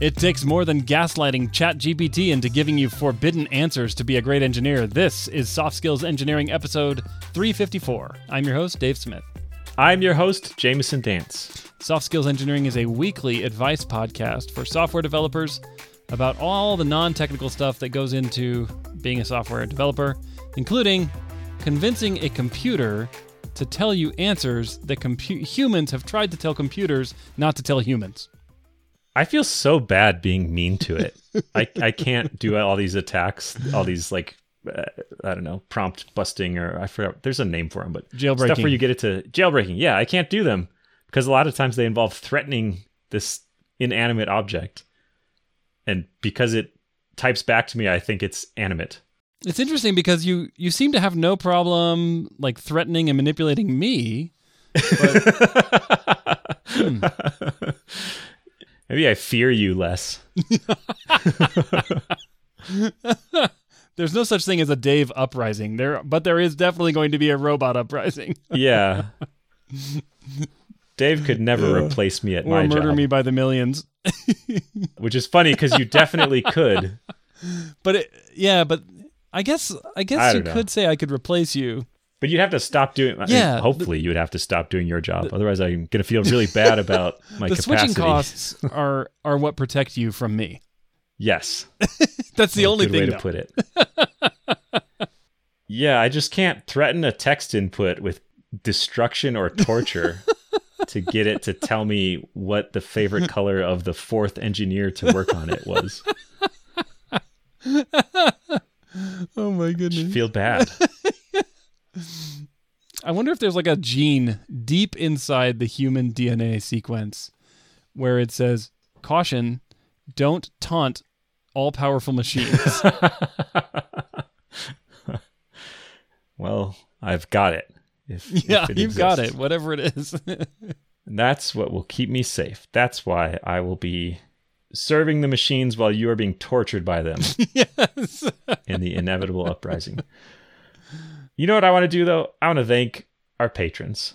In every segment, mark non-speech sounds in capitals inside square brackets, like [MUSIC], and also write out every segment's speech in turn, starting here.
It takes more than gaslighting ChatGPT into giving you forbidden answers to be a great engineer. This is Soft Skills Engineering episode 354. I'm your host, Dave Smith. I'm your host, Jamison Dance. Soft Skills Engineering is a weekly advice podcast for software developers about all the non technical stuff that goes into being a software developer, including convincing a computer to tell you answers that compu- humans have tried to tell computers not to tell humans. I feel so bad being mean to it. I, I can't do all these attacks, all these like uh, I don't know, prompt busting or I forgot. There's a name for them, but Jailbreaking. stuff where you get it to jailbreaking. Yeah, I can't do them because a lot of times they involve threatening this inanimate object, and because it types back to me, I think it's animate. It's interesting because you you seem to have no problem like threatening and manipulating me. But, [LAUGHS] hmm. Maybe I fear you less. [LAUGHS] There's no such thing as a Dave uprising there, but there is definitely going to be a robot uprising [LAUGHS] Yeah. Dave could never replace me at my job. or my murder job, me by the millions. [LAUGHS] which is funny because you definitely could. But it, yeah, but I guess I guess I you know. could say I could replace you. But you'd have to stop doing. I mean, Yeah, hopefully, you would have to stop doing your job. Otherwise, I'm going to feel really bad about [LAUGHS] my the capacity. switching costs are are what protect you from me. Yes, [LAUGHS] That's the only thing. way though. to put it. [LAUGHS] yeah, I just can't threaten a text input with destruction or torture to get it to tell me what the favorite color of the fourth engineer to work on it was. Oh my goodness. Feel bad. I wonder if there's like a gene deep inside the human DNA sequence where it says, caution, don't taunt all powerful machines. [LAUGHS] well, I've got it. If, if yeah, it you've got it, whatever it is. [LAUGHS] And that's what will keep me safe. That's why I will be serving the machines while you are being tortured by them [LAUGHS] yes. in the inevitable uprising. You know what I want to do though? I want to thank our patrons.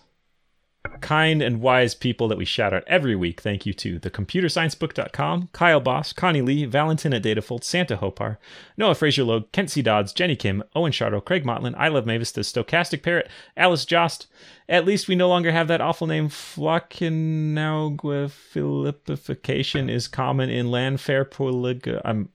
Kind and wise people that we shout out every week. Thank you to thecomputersciencebook.com, Kyle Boss, Connie Lee, Valentin at Datafold, Santa Hopar, Noah Fraser Logue, Kent C. Dodds, Jenny Kim, Owen Shardo, Craig Motlin, I Love Mavis, The Stochastic Parrot, Alice Jost. At least we no longer have that awful name. Flockinauguaphilippification is common in landfare polyg. I'm,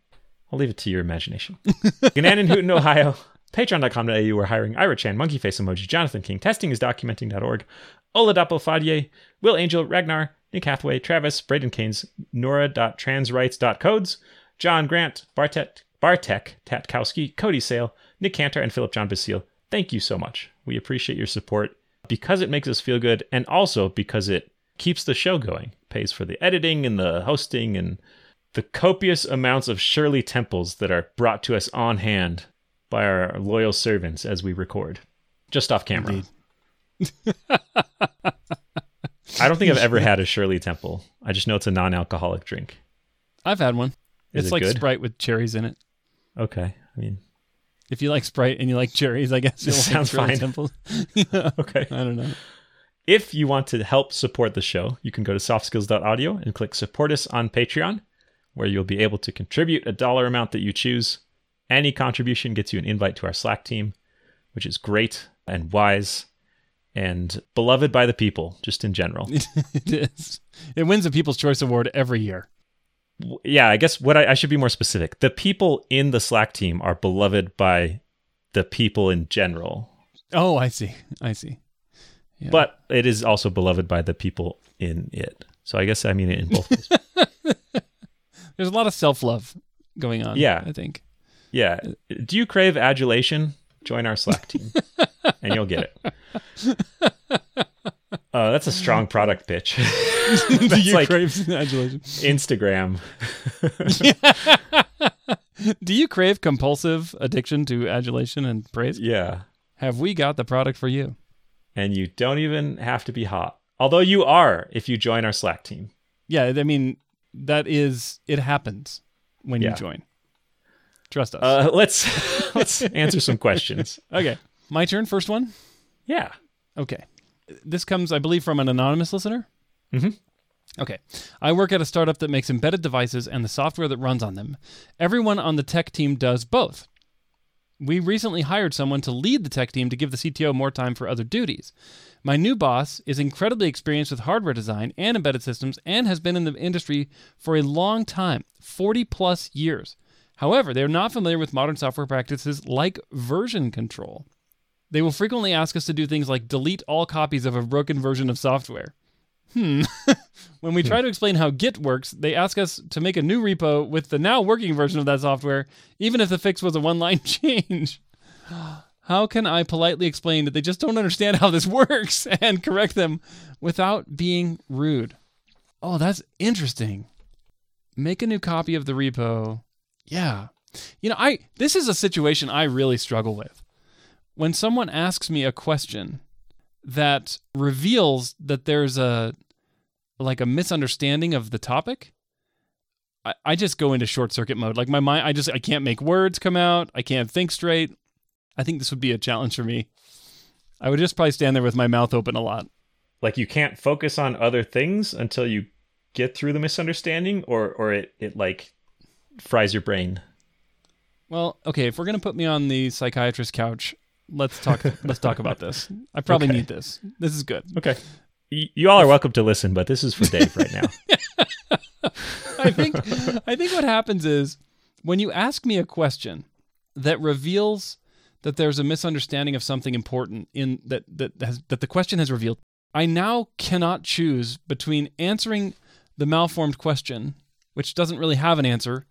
I'll leave it to your imagination. [LAUGHS] Gannon Hooten, Ohio. Patreon.com.au, we're hiring Ira Chan, Monkey Face Emoji, Jonathan King, Testing is Documenting.org, Oladapo Fadye, Will Angel, Ragnar, Nick Hathaway, Travis, Braden Keynes, Nora.transrights.codes, John Grant, Bartek, Bartek Tatkowski, Cody Sale, Nick Cantor, and Philip John Basile. Thank you so much. We appreciate your support because it makes us feel good and also because it keeps the show going, pays for the editing and the hosting and the copious amounts of Shirley Temples that are brought to us on hand by our loyal servants as we record, just off camera. [LAUGHS] I don't think I've ever [LAUGHS] had a Shirley Temple. I just know it's a non-alcoholic drink. I've had one. Is it's it like good? Sprite with cherries in it. Okay, I mean, If you like Sprite and you like cherries, I guess you'll [LAUGHS] Sounds like fine. Temple. yeah. okay. I don't know. If you want to help support the show, you can go to softskills.audio and click support us on Patreon, where you'll be able to contribute a dollar amount that you choose. Any contribution gets you an invite to our Slack team, which is great and wise and beloved by the people, just in general. [LAUGHS] it is. It wins the People's Choice Award every year. Yeah, I guess what I, I should be more specific. The people in the Slack team are beloved by the people in general, Oh, I see. I see. Yeah. but it is also beloved by the people in it. So I guess I mean it in both ways. [LAUGHS] There's a lot of self love going on. Yeah. I think. Yeah. Do you crave adulation? Join our Slack team and you'll get it. [LAUGHS] Uh, that's a strong product pitch. [LAUGHS] [LAUGHS] Do you like crave adulation? Instagram. Do you crave compulsive addiction to adulation and praise? Yeah. Have we got the product for you? And you don't even have to be hot. Although you are if you join our Slack team. Yeah, I mean that is it happens when Yeah. you join. Trust us. Uh, let's [LAUGHS] let's [LAUGHS] answer some questions. okay. My turn first one. Yeah. Okay. This comes I believe from an anonymous listener. Mhm. Okay. I work at a startup that makes embedded devices and the software that runs on them. Everyone on the tech team does both. We recently hired someone to lead the tech team to give the CTO more time for other duties. My new boss is incredibly experienced with hardware design and embedded systems and has been in the industry for a long time 40 plus years. However, they are not familiar with modern software practices like version control. They will frequently ask us to do things like delete all copies of a broken version of software. Hmm. [LAUGHS] when we try to explain how Git works, they ask us to make a new repo with the now working version of that software, even if the fix was a one line [LAUGHS] change. How can I politely explain that they just don't understand how this [LAUGHS] works and correct them without being rude? Oh, that's interesting. Make a new copy of the repo. Yeah. You know, I this is a situation I really struggle with. When someone asks me a question that reveals that there's a like a misunderstanding of the topic, I, I just go into short circuit mode. Like my mind I just I can't make words come out. I can't think straight. I think this would be a challenge for me. I would just probably stand there with my mouth open a lot. Like you can't focus on other things until you get through the misunderstanding or or it, it like fries your brain. Well, okay, if we're gonna put me on the psychiatrist couch, let's talk let's talk about this. I probably Okay. need this. This is good. Okay. Y- you all are welcome to listen, but this is for Dave right now. [LAUGHS] I think I think what happens is when you ask me a question that reveals that there's a misunderstanding of something important in that that has that the question has revealed, I now cannot choose between answering the malformed question, which doesn't really have an answer,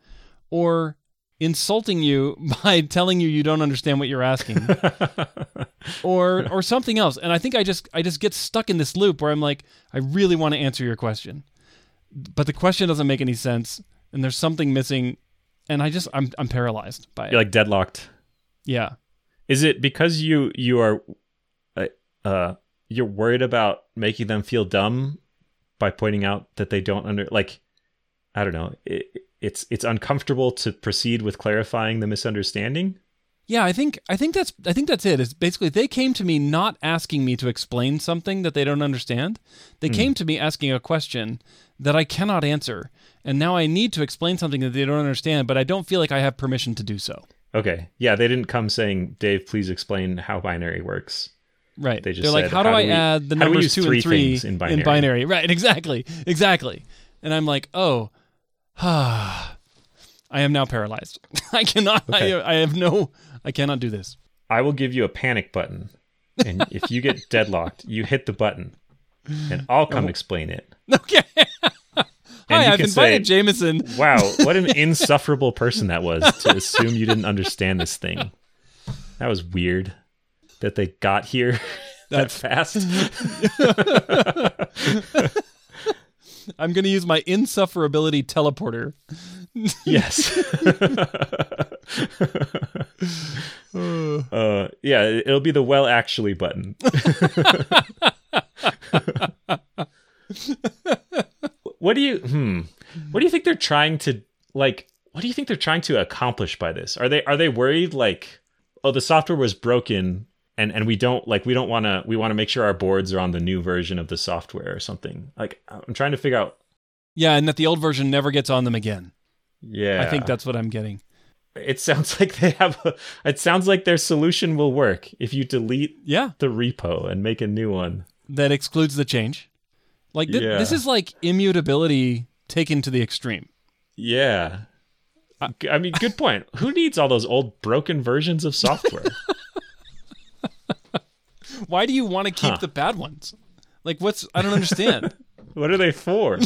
or insulting you [LAUGHS] by telling you you don't understand what you're asking [LAUGHS] or or something else and i think i just i just get stuck in this loop where i'm like i really want to answer your question but the question doesn't make any sense and there's something missing and i just i'm i'm paralyzed by it You're like deadlocked. yeah Is it because you you are uh, uh you're worried about making them feel dumb by pointing out that they don't under like I don't know. It, it's it's uncomfortable to proceed with clarifying the misunderstanding. yeah i think i think that's i think that's it it's basically they came to me not asking me to explain something that they don't understand they hmm. came to me asking a question that i cannot answer and now i need to explain something that they don't understand but i don't feel like i have permission to do so Okay. Yeah, they didn't come saying, "Dave, please explain how binary works." Right. They just They're like, said, how do how I we- add the do numbers two three and three things in binary? Right. [LAUGHS] Exactly. Exactly. And I'm like, oh, [SIGHS] I am now paralyzed. [LAUGHS] I cannot. Okay. I, I have no. I cannot do this. I will give you a panic button. And if you get deadlocked, you hit the button. And I'll come oh. explain it. [LAUGHS] Okay. And Hi, I've invited say- Jamison. Wow, what an [LAUGHS] insufferable person that was to assume you didn't understand this thing. That was weird that they got here that fast. I'm going to use my insufferability teleporter. yes. [LAUGHS] uh, yeah, it'll be the well actually button. [LAUGHS] what do you hmm what do you think they're trying to like what do you think they're trying to accomplish by this? Are they are they worried like oh the software was broken and and we don't like we don't want to we want to make sure our boards are on the new version of the software or something. Like I'm trying to figure out Yeah, and that the old version never gets on them again. yeah. I think that's what I'm getting. it sounds [LAUGHS] like they have a, it sounds like their solution will work if you delete Yeah, the repo and make a new one. that excludes the change. Like thi- Yeah. this is like immutability taken to the extreme. Yeah. I mean, good point. Who needs all those old broken versions of software? [LAUGHS] [LAUGHS] Why do you want to keep Huh. the bad ones? Like, what's I don't understand. [LAUGHS] what are they for?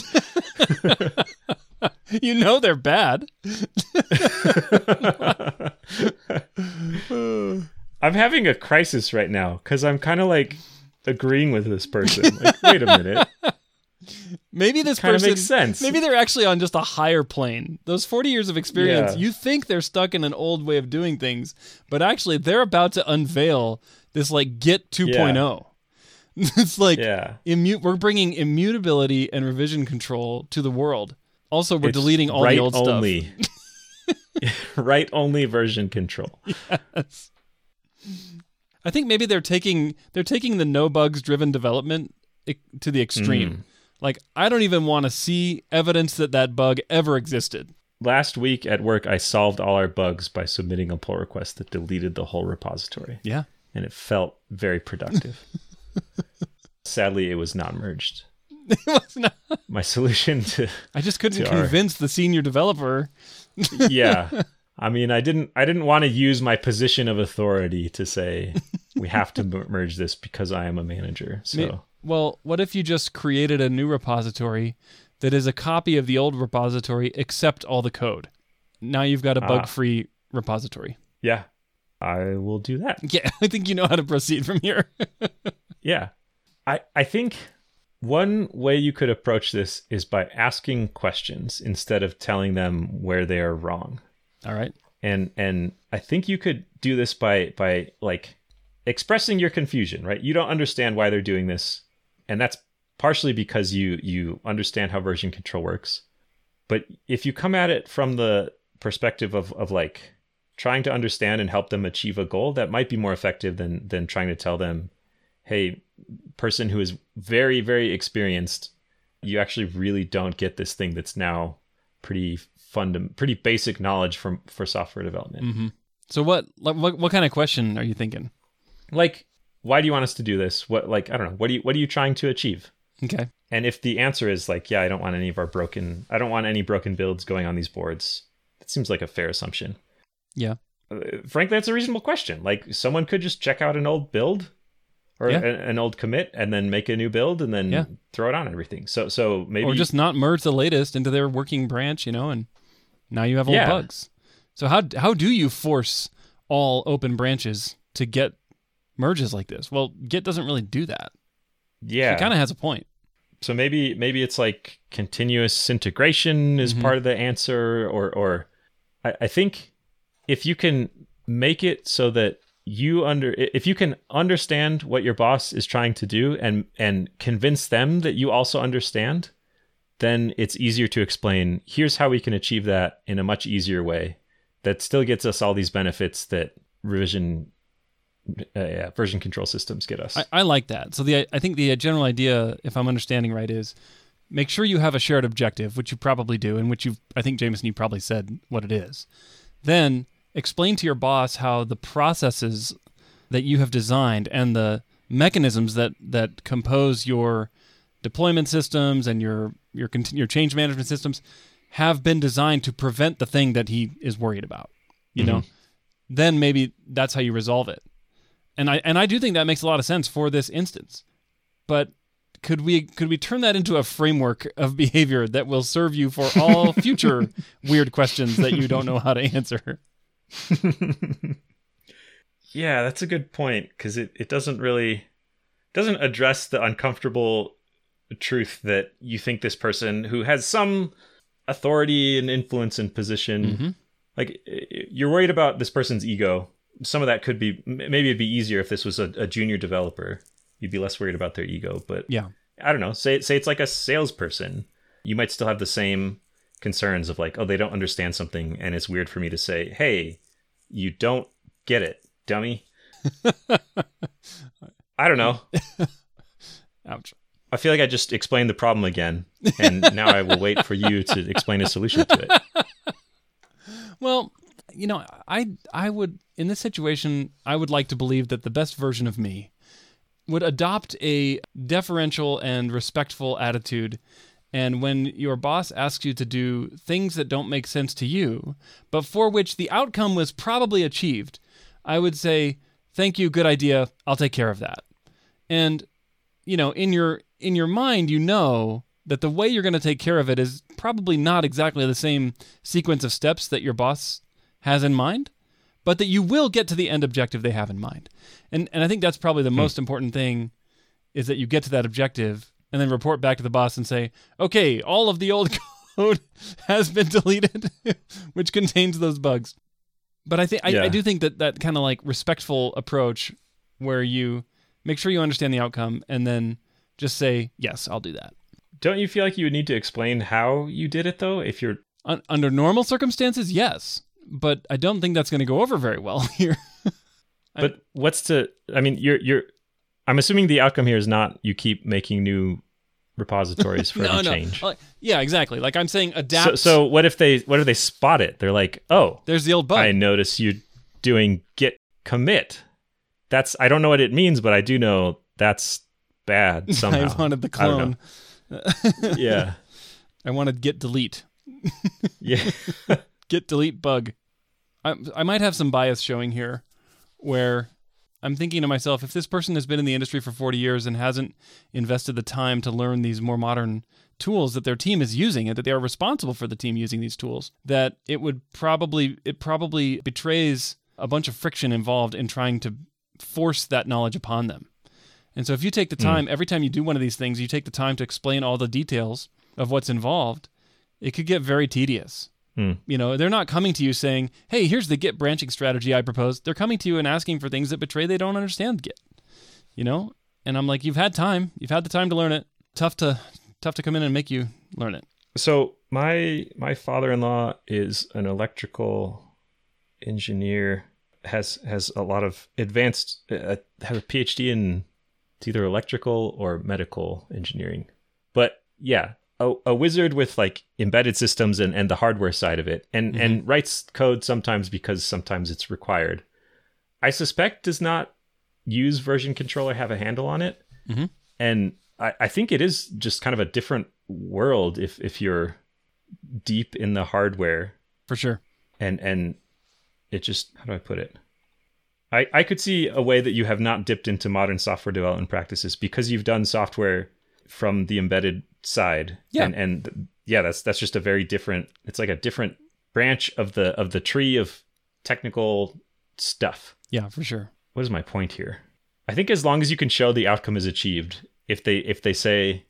[LAUGHS] you know they're bad. I'm having a crisis right now because I'm kind of like agreeing with this person. Like, wait a minute. Maybe this Kind of person makes sense. Maybe they're actually on just a higher plane. Those 40 years of experience, Yeah. you think they're stuck in an old way of doing things, but actually they're about to unveil this like Git 2.0. [LAUGHS] it's like Yeah. immu- we're bringing immutability and revision control to the world. Also, we're It's deleting all the old only. [LAUGHS] write only version control. Yes. I think maybe they're taking they're taking the no bugs driven development to the extreme. Mm. Like, I don't even want to see evidence that that bug ever existed. Last week at work, I solved all our bugs by submitting a pull request that deleted the whole repository, Yeah. and it felt very productive. [LAUGHS] Sadly, it was not merged. [LAUGHS] It was not- My solution to I just couldn't To our- convince the senior developer. [LAUGHS] yeah, I mean, I didn't I didn't want to use my position of authority to say we have to merge this because I am a manager. So Well, what if you just created a new repository that is a copy of the old repository except all the code? Now you've got a Ah. bug-free repository. yeah, I will do that. [LAUGHS] Yeah, I think you know how to proceed from here. [LAUGHS] Yeah. I I think one way you could approach this is by asking questions instead of telling them where they are wrong. all right. And and I think you could do this by by like expressing your confusion, right? You don't understand why they're doing this, and that's partially because you you understand how version control works. But if you come at it from the perspective of of like trying to understand and help them achieve a goal, that might be more effective than than trying to tell them, "Hey, person who is very very experienced, you actually really don't get this thing that's now pretty fundam- pretty basic knowledge from for software development." hmm So what, what what kind of question are you thinking? like why do you want us to do this what like i don't know what do you what are you trying to achieve Okay. and if the answer is like yeah i don't want any of our broken i don't want any broken builds going on these boards that seems like a fair assumption Yeah. uh, frankly that's a reasonable question like someone could just check out an old build or Yeah. a- an old commit and then make a new build and then Yeah. throw it on everything so so maybe Or just not merge the latest into their working branch, you know, and now you have old Yeah. bugs. So how how do you force all open branches to get merges like this? Well, Git doesn't really do that. yeah It kind of has a point. so maybe maybe it's like continuous integration is Mhm. part of the answer or or I, I think if you can make it so that you under if you can understand what your boss is trying to do and and convince them that you also understand then it's easier to explain here's how we can achieve that in a much easier way that still gets us all these benefits that revision uh, yeah, version control systems get us I, I like that. So the I think the general idea, if I'm understanding right, is make sure you have a shared objective, which you probably do, and which you I think Jamison you probably said what it is. Then explain to your boss how the processes that you have designed and the mechanisms that that compose your deployment systems and your your your change management systems have been designed to prevent the thing that he is worried about. You know, then maybe that's how you resolve it. And I and I do think that makes a lot of sense for this instance. But could we could we turn that into a framework of behavior that will serve you for all [LAUGHS] future weird questions that you don't know how to answer? [LAUGHS] Yeah, that's a good point because it, it doesn't really doesn't address the uncomfortable truth that you think this person who has some authority and influence and position Mhm. like you're worried about this person's ego. Some of that could be maybe it'd be easier if this was a, a junior developer. You'd be less worried about their ego, but Yeah. I don't know. Say say it's like a salesperson. You might still have the same concerns of like, oh, they don't understand something, and it's weird for me to say, hey, you don't get it, dummy. [LAUGHS] I don't know. Ouch. I feel like I just explained the problem again, and now I will wait for you to explain a solution to it. [LAUGHS] Well, you know, I I would in this situation, I would like to believe that the best version of me would adopt a deferential and respectful attitude. And when your boss asks you to do things that don't make sense to you, but for which the outcome was probably achieved, I would say, "Thank you, good idea. I'll take care of that." And you know, in your in your mind, you know that the way you're going to take care of it is probably not exactly the same sequence of steps that your boss has in mind, but that you will get to the end objective they have in mind. And and I think that's probably the hmm. most important thing is that you get to that objective and then report back to the boss and say, "Okay, all of the old [LAUGHS] code has been deleted, [LAUGHS] which contains those bugs." But I think I, I do think that that kind of like respectful approach where you make sure you understand the outcome and then just say, "Yes, I'll do that." Don't you feel like you would need to explain how you did it though? If you're Un- under normal circumstances, yes, but I don't think that's going to go over very well [LAUGHS] here. But what's to? I mean, you're you're. I'm assuming the outcome here is not you keep making new repositories for [LAUGHS] no, every no. change. Uh, yeah, exactly. Like I'm saying, So, adapt. so what if they what if they spot it? They're like, oh, there's the old bug. I notice you doing git commit. That's I don't know what it means, but I do know that's bad [LAUGHS] somehow. I wanted the clone. yeah, I wanted git delete. yeah. Git delete bug. I, I might have some bias showing here where I'm thinking to myself if this person has been in the industry for 40 years and hasn't invested the time to learn these more modern tools that their team is using and that they are responsible for the team using these tools that it would probably it probably betrays a bunch of friction involved in trying to force that knowledge upon them. And so if you take the hmm. time every time you do one of these things you take the time to explain all the details of what's involved it could get very tedious. Hmm. You know, they're not coming to you saying, "Hey, here's the Git branching strategy I proposed." They're coming to you and asking for things that betray they don't understand Git. You know, and I'm like, "You've had time. You've had the time to learn it. Tough to tough to come in and make you learn it." So my my father-in-law is an electrical engineer. has has a lot of advanced uh, has a PhD in it's either electrical or medical engineering. But yeah, a, a wizard with like embedded systems and, and the hardware side of it, and and writes code sometimes because sometimes it's required. I suspect does not use version control or have a handle on it, Mhm. and I, I think it is just kind of a different world if if you're deep in the hardware For sure. and and it just how do I put it? I I could see a way that you have not dipped into modern software development practices because you've done software from the embedded side. Yeah. And and yeah, that's that's just a very different it's like a different branch of the of the tree of technical stuff. Yeah, for sure. What is my point here? I think as long as you can show the outcome is achieved, if they if they say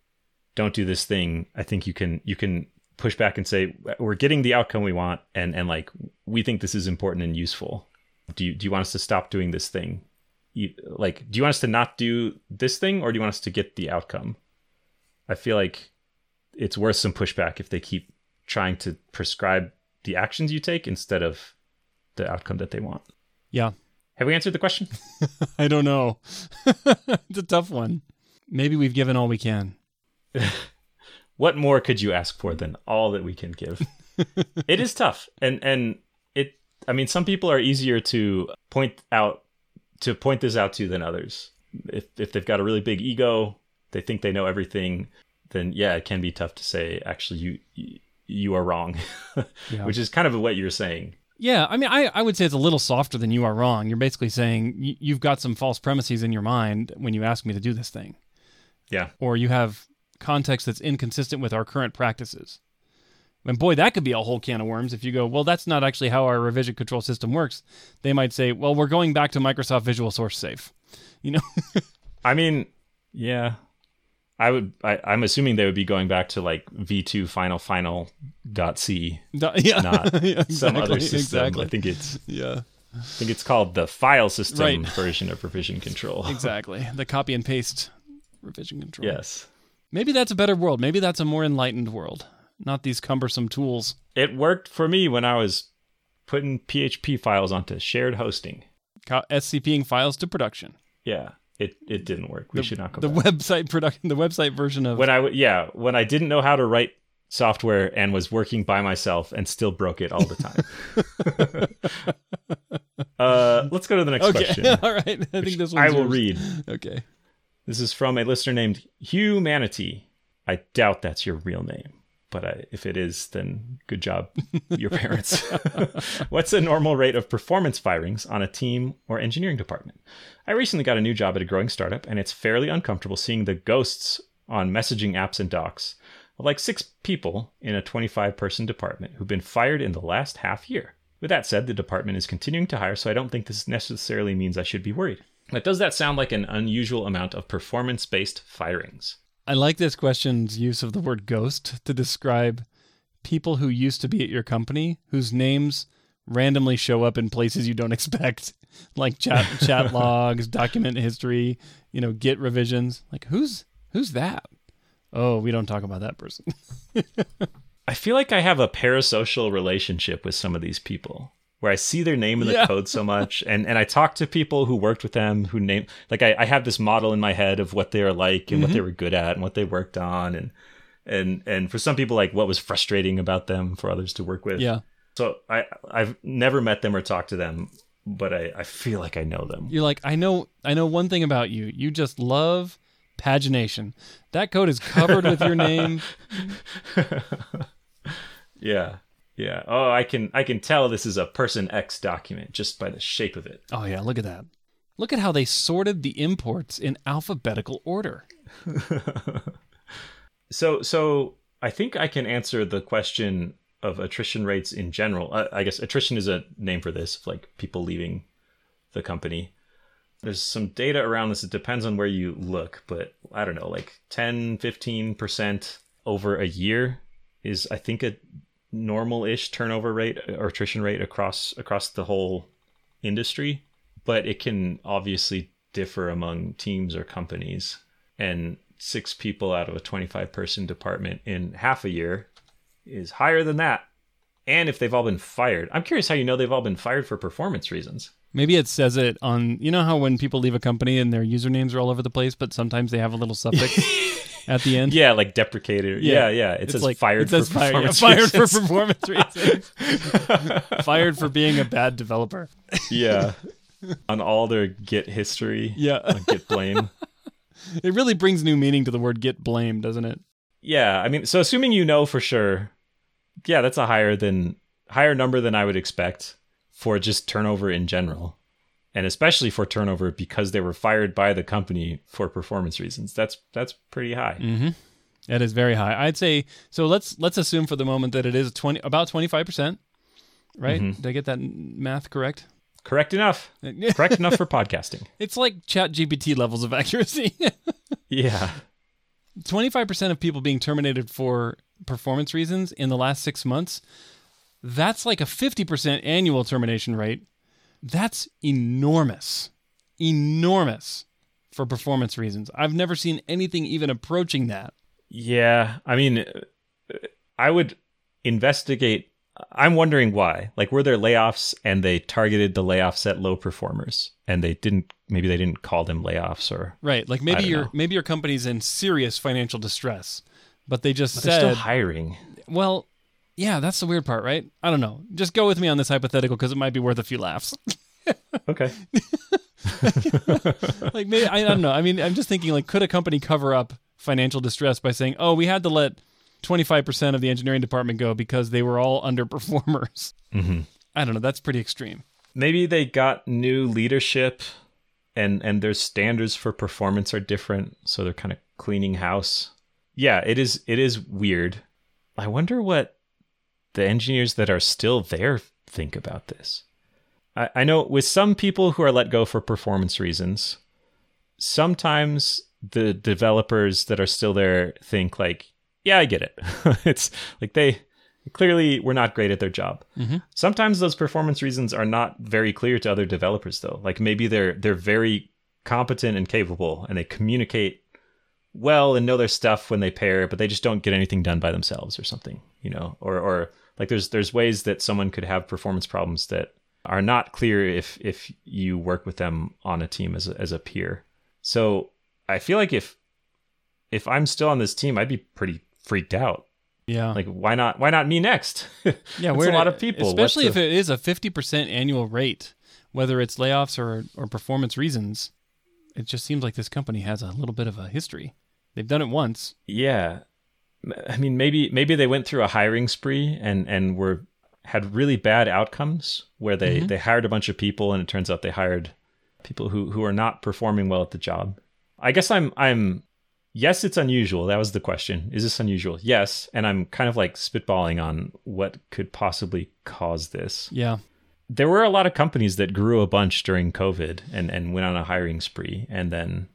don't do this thing, I think you can you can push back and say we're getting the outcome we want and and like we think this is important and useful. Do you do you want us to stop doing this thing? You, like do you want us to not do this thing or do you want us to get the outcome? I feel like it's worth some pushback if they keep trying to prescribe the actions you take instead of the outcome that they want. Yeah. Have we answered the question? [LAUGHS] I don't know. [LAUGHS] it's a tough one. Maybe we've given all we can. [LAUGHS] what more could you ask for than all that we can give? it is tough, and and it. I mean, some people are easier to point out to point this out to than others. If if they've got a really big ego, they think they know everything. Then yeah, it can be tough to say. Actually, you you, are wrong, [LAUGHS] Yeah. which is kind of what you're saying. Yeah, I mean, I, I would say it's a little softer than you are wrong. You're basically saying you've got some false premises in your mind when you ask me to do this thing, Yeah, or you have context that's inconsistent with our current practices. And boy, that could be a whole can of worms if you go, well, that's not actually how our revision control system works. They might say, well, we're going back to Microsoft Visual Source Safe. You know, [LAUGHS] I mean, yeah. I would. I, I'm assuming they would be going back to like v2 final final dot c [LAUGHS] yeah, not [LAUGHS] Yeah, some other exactly, system. Exactly. I think it's yeah, I think it's called the file system Right. version of revision control. [LAUGHS] exactly. The copy and paste revision control. yes. Maybe that's a better world. Maybe that's a more enlightened world. Not these cumbersome tools. It worked for me when I was putting PHP files onto shared hosting. SCPing files to production. Yeah. It it didn't work. We should not go The back. website production, the website version of when I w- yeah, when I didn't know how to write software and was working by myself and still broke it all the time. [LAUGHS] uh, let's go to the next Okay, question. [LAUGHS] all right. I think this one I will read. Okay. This is from a listener named Humanity. I doubt that's your real name, but I, if it is, then good job, [LAUGHS] your parents. [LAUGHS] What's a normal rate of performance firings on a team or engineering department? I recently got a new job at a growing startup, and it's fairly uncomfortable seeing the ghosts on messaging apps and docs of like six people in a 25 person department who've been fired in the last half year. With that said, the department is continuing to hire, so I don't think this necessarily means I should be worried. But does that sound like an unusual amount of performance based firings? I like this question's use of the word ghost to describe people who used to be at your company whose names randomly show up in places you don't [LAUGHS] expect, like chat [LAUGHS] chat logs, document history, you know, Git revisions. Like who's who's that? Oh, we don't talk about that person. [LAUGHS] I feel like I have a parasocial relationship with some of these people. Where I see their name in the Yeah. code so much, and and I talk to people who worked with them who name like I, I have this model in my head of what they are like and what they mm-hmm. were good at and what they worked on, and and and for some people like what was frustrating about them for others to work with. Yeah. So I I've never met them or talked to them, but I I feel like I know them. You're like, I know I know one thing about you. You just love pagination. That code is covered with your name. [LAUGHS] Yeah. Yeah. Oh, I can I can tell this is a person X document just by the shape of it. Oh yeah, look at that. Look at how they sorted the imports in alphabetical order. [LAUGHS] So so I think I can answer the question of attrition rates in general. I, I guess attrition is a name for this, like people leaving the company. There's some data around this. It depends on where you look, but I don't know, like 10, 15% over a year is I think a normal-ish turnover rate uh, or attrition rate across across the whole industry, but it can obviously differ among teams or companies. And six people out of a 25 person department in half a year is higher than that. And if they've all been fired, I'm curious how you know they've all been fired for performance reasons. Maybe it says it on you know how when people leave a company and their usernames are all over the place, but sometimes they have a little suffix [LAUGHS] at the end. Yeah, like deprecated. Yeah. Yeah, yeah. It It's says like fired it says for fired, yeah, [LAUGHS] fired for performance reasons. [LAUGHS] fired for being a bad developer. yeah. On all their Git history. Yeah. on Git blame. It really brings new meaning to the word Git blame, doesn't it? Yeah, I mean, so assuming you know for sure, yeah, that's a higher than higher number than I would expect for just turnover in general, and especially for turnover because they were fired by the company for performance reasons. That's that's pretty high. Mm-hmm. That is very high. I'd say so. Let's let's assume for the moment that it is twenty about twenty five percent. Right? Mhm. Did I get that math correct? Correct enough. [LAUGHS] Correct enough for podcasting. It's like Chat GPT levels of accuracy. [LAUGHS] Yeah. 25% of people being terminated for performance reasons in the last six months, that's like a 50% annual termination rate. That's enormous. Enormous for performance reasons. I've never seen anything even approaching that. Yeah, I mean, I would investigate. I'm wondering why. Like, were there layoffs and they targeted the layoffs at low performers, and they didn't? Maybe they didn't call them layoffs, or Right. Like maybe your know. maybe your company's in serious financial distress, but they just but they're still said, hiring. well, yeah, that's the weird part, right? I don't know. Just go with me on this hypothetical because it might be worth a few laughs. [LAUGHS] Okay. [LAUGHS] like maybe I, I don't know. I mean, I'm just thinking like, could a company cover up financial distress by saying, "Oh, we had to let 25% of the engineering department go because they were all underperformers." hmm I don't know. That's pretty extreme. Maybe they got new leadership, and and their standards for performance are different, so they're kind of cleaning house. Yeah, it is. It is weird. I wonder what the engineers that are still there think about this. I, I know with some people who are let go for performance reasons, sometimes the developers that are still there think like, yeah, I get it. [LAUGHS] it's like they clearly were not great at their job. Mhm. Sometimes those performance reasons are not very clear to other developers though. Like maybe they're they're very competent and capable and they communicate well and know their stuff when they pair, but they just don't get anything done by themselves or something, you know. Or or like there's there's ways that someone could have performance problems that are not clear if if you work with them on a team as a, as a peer. So I feel like if if I'm still on this team, I'd be pretty freaked out. Yeah. Like why not why not me next? [LAUGHS] yeah, where a lot of people. Especially What's if it is a 50% annual rate, whether it's layoffs or or performance reasons. It just seems like this company has a little bit of a history. They've done it once. Yeah. I mean maybe maybe they went through a hiring spree and and were had really bad outcomes where they Mhm. they hired a bunch of people and it turns out they hired people who who are not performing well at the job. I guess I'm I'm yes, it's unusual. That was the question. Is this unusual? Yes, and I'm kind of like spitballing on what could possibly cause this. Yeah. There were a lot of companies that grew a bunch during COVID and and went on a hiring spree and then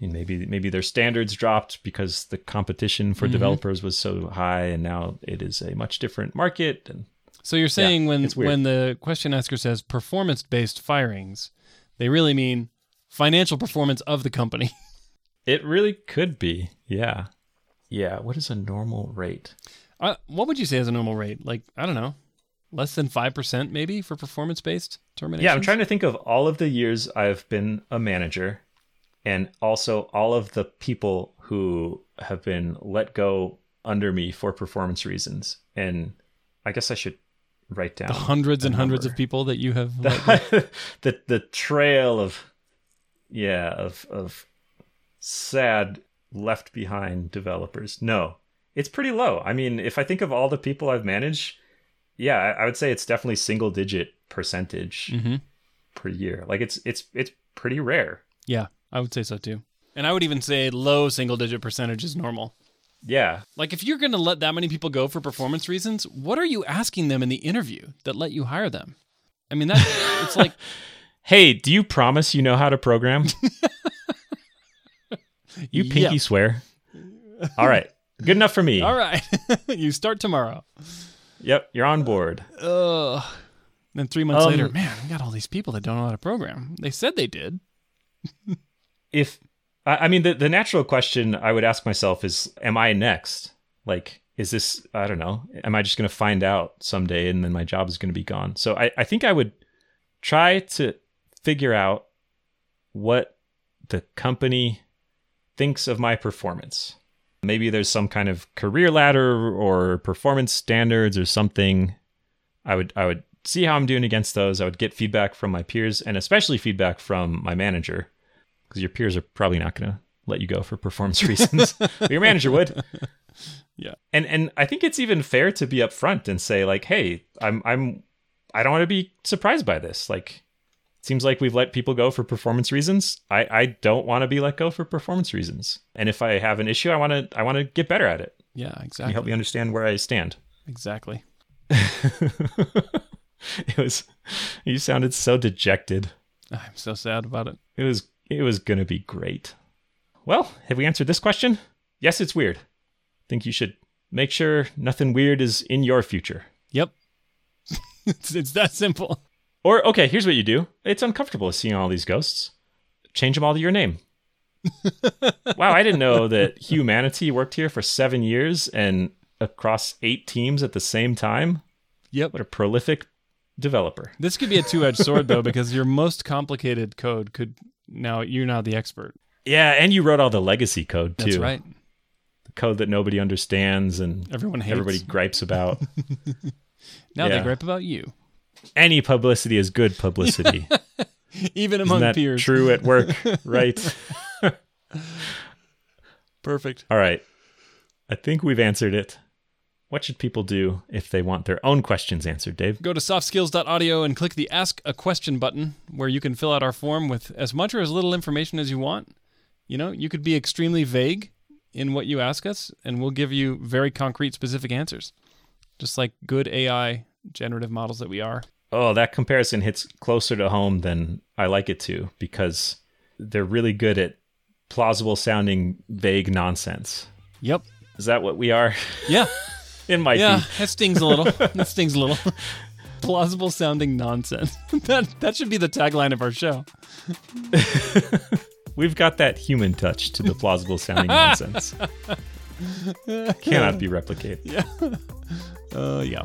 maybe maybe their standards dropped because the competition for Mhm. developers was so high and now it is a much different market and So you're saying when when the question asker says performance based firings, they really mean financial performance of the company. [LAUGHS] it really could be. Yeah. Yeah, what is a normal rate? Uh, what would you say is a normal rate? Like I don't know, less than 5% maybe for performance based terminations. Yeah, I'm trying to think of all of the years I've been a manager and also all of the people who have been let go under me for performance reasons. And I guess I should write down the hundreds and hundreds of people that you have the, [LAUGHS] the the trail of yeah, of of sad left behind developers. No. It's pretty low. I mean, if I think of all the people I've managed, yeah, I, would say it's definitely single digit percentage Mhm. per year. Like it's it's it's pretty rare. Yeah, I would say so too. And I would even say low single digit percentage is normal. Yeah. Like if you're going to let that many people go for performance reasons, what are you asking them in the interview that let you hire them? I mean that it's like [LAUGHS] Hey, do you promise you know how to program? [LAUGHS] you pinky swear. All right. Good enough for me. All right. [LAUGHS] you start tomorrow. Yep, you're on board. Ugh. Then 3 months Um, later, man, we got all these people that don't know how to program. They said they did. if I I mean the the natural question I would ask myself is am I next? Like is this I don't know, am I just going to find out someday and then my job is going to be gone? So I I think I would try to figure out what the company thinks of my performance. Maybe there's some kind of career ladder or performance standards or something. I would I would see how I'm doing against those. I would get feedback from my peers and especially feedback from my manager because your peers are probably not going to let you go for performance [LAUGHS] reasons. but your manager would. [LAUGHS] Yeah. And and I think it's even fair to be upfront and say like, "Hey, I'm I'm I don't want to be surprised by this. Like seems like we've let people go for performance reasons. I I don't want to be let go for performance reasons. And if I have an issue, I want to I want to get better at it. Yeah, Can you exactly. help me understand where I stand?" Exactly. [LAUGHS] it was you sounded so dejected. I'm so sad about it. It was it was gonna be great. Well, have we answered this question? Yes, it's weird. Think you should make sure nothing weird is in your future. Yep. [LAUGHS] it's, it's that simple. Or okay, here's what you do. It's uncomfortable seeing all these ghosts. Change them all to your name. [LAUGHS] wow, I didn't know that humanity worked here for seven years and across eight teams at the same time. Yep. What a prolific developer. This could be a two-edged sword though because your most complicated code could now you're now the expert. Yeah, and you wrote all the legacy code too. That's right. The code that nobody understands and Everyone hates. everybody gripes about. [LAUGHS] now they yeah. gripe about you. Any publicity is good publicity. [LAUGHS] Even Isn't among that peers. true at work? [LAUGHS] right. Perfect. All right. I think we've answered it. What should people do if they want their own questions answered, Dave? Go to softskills.audio and click the Ask a Question button where you can fill out our form with as much or as little information as you want. You know, you could be extremely vague in what you ask us, and we'll give you very concrete, specific answers. Just like good AI generative models that we are. Oh, that comparison hits closer to home than I like it to because they're really good at plausible sounding vague nonsense. Yep. Is that what we are? Yeah. [LAUGHS] it might yeah. be. That stings a little. [LAUGHS] that stings a little. [LAUGHS] Plausible sounding nonsense. that that should be the tagline of our show. We've got that human touch to the plausible sounding nonsense. Cannot be replicated. Yeah. Uh, yeah.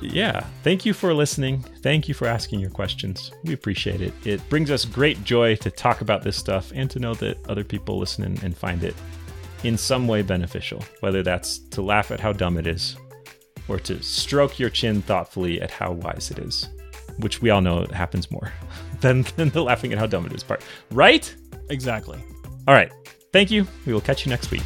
Yeah. Thank you for listening. Thank you for asking your questions. We appreciate it. It brings us great joy to talk about this stuff and to know that other people listen and, and find it in some way beneficial, whether that's to laugh at how dumb it is or to stroke your chin thoughtfully at how wise it is, which we all know happens more [LAUGHS] than, than the laughing at how dumb it is part. Right? Exactly. All right. Thank you. We will catch you next week.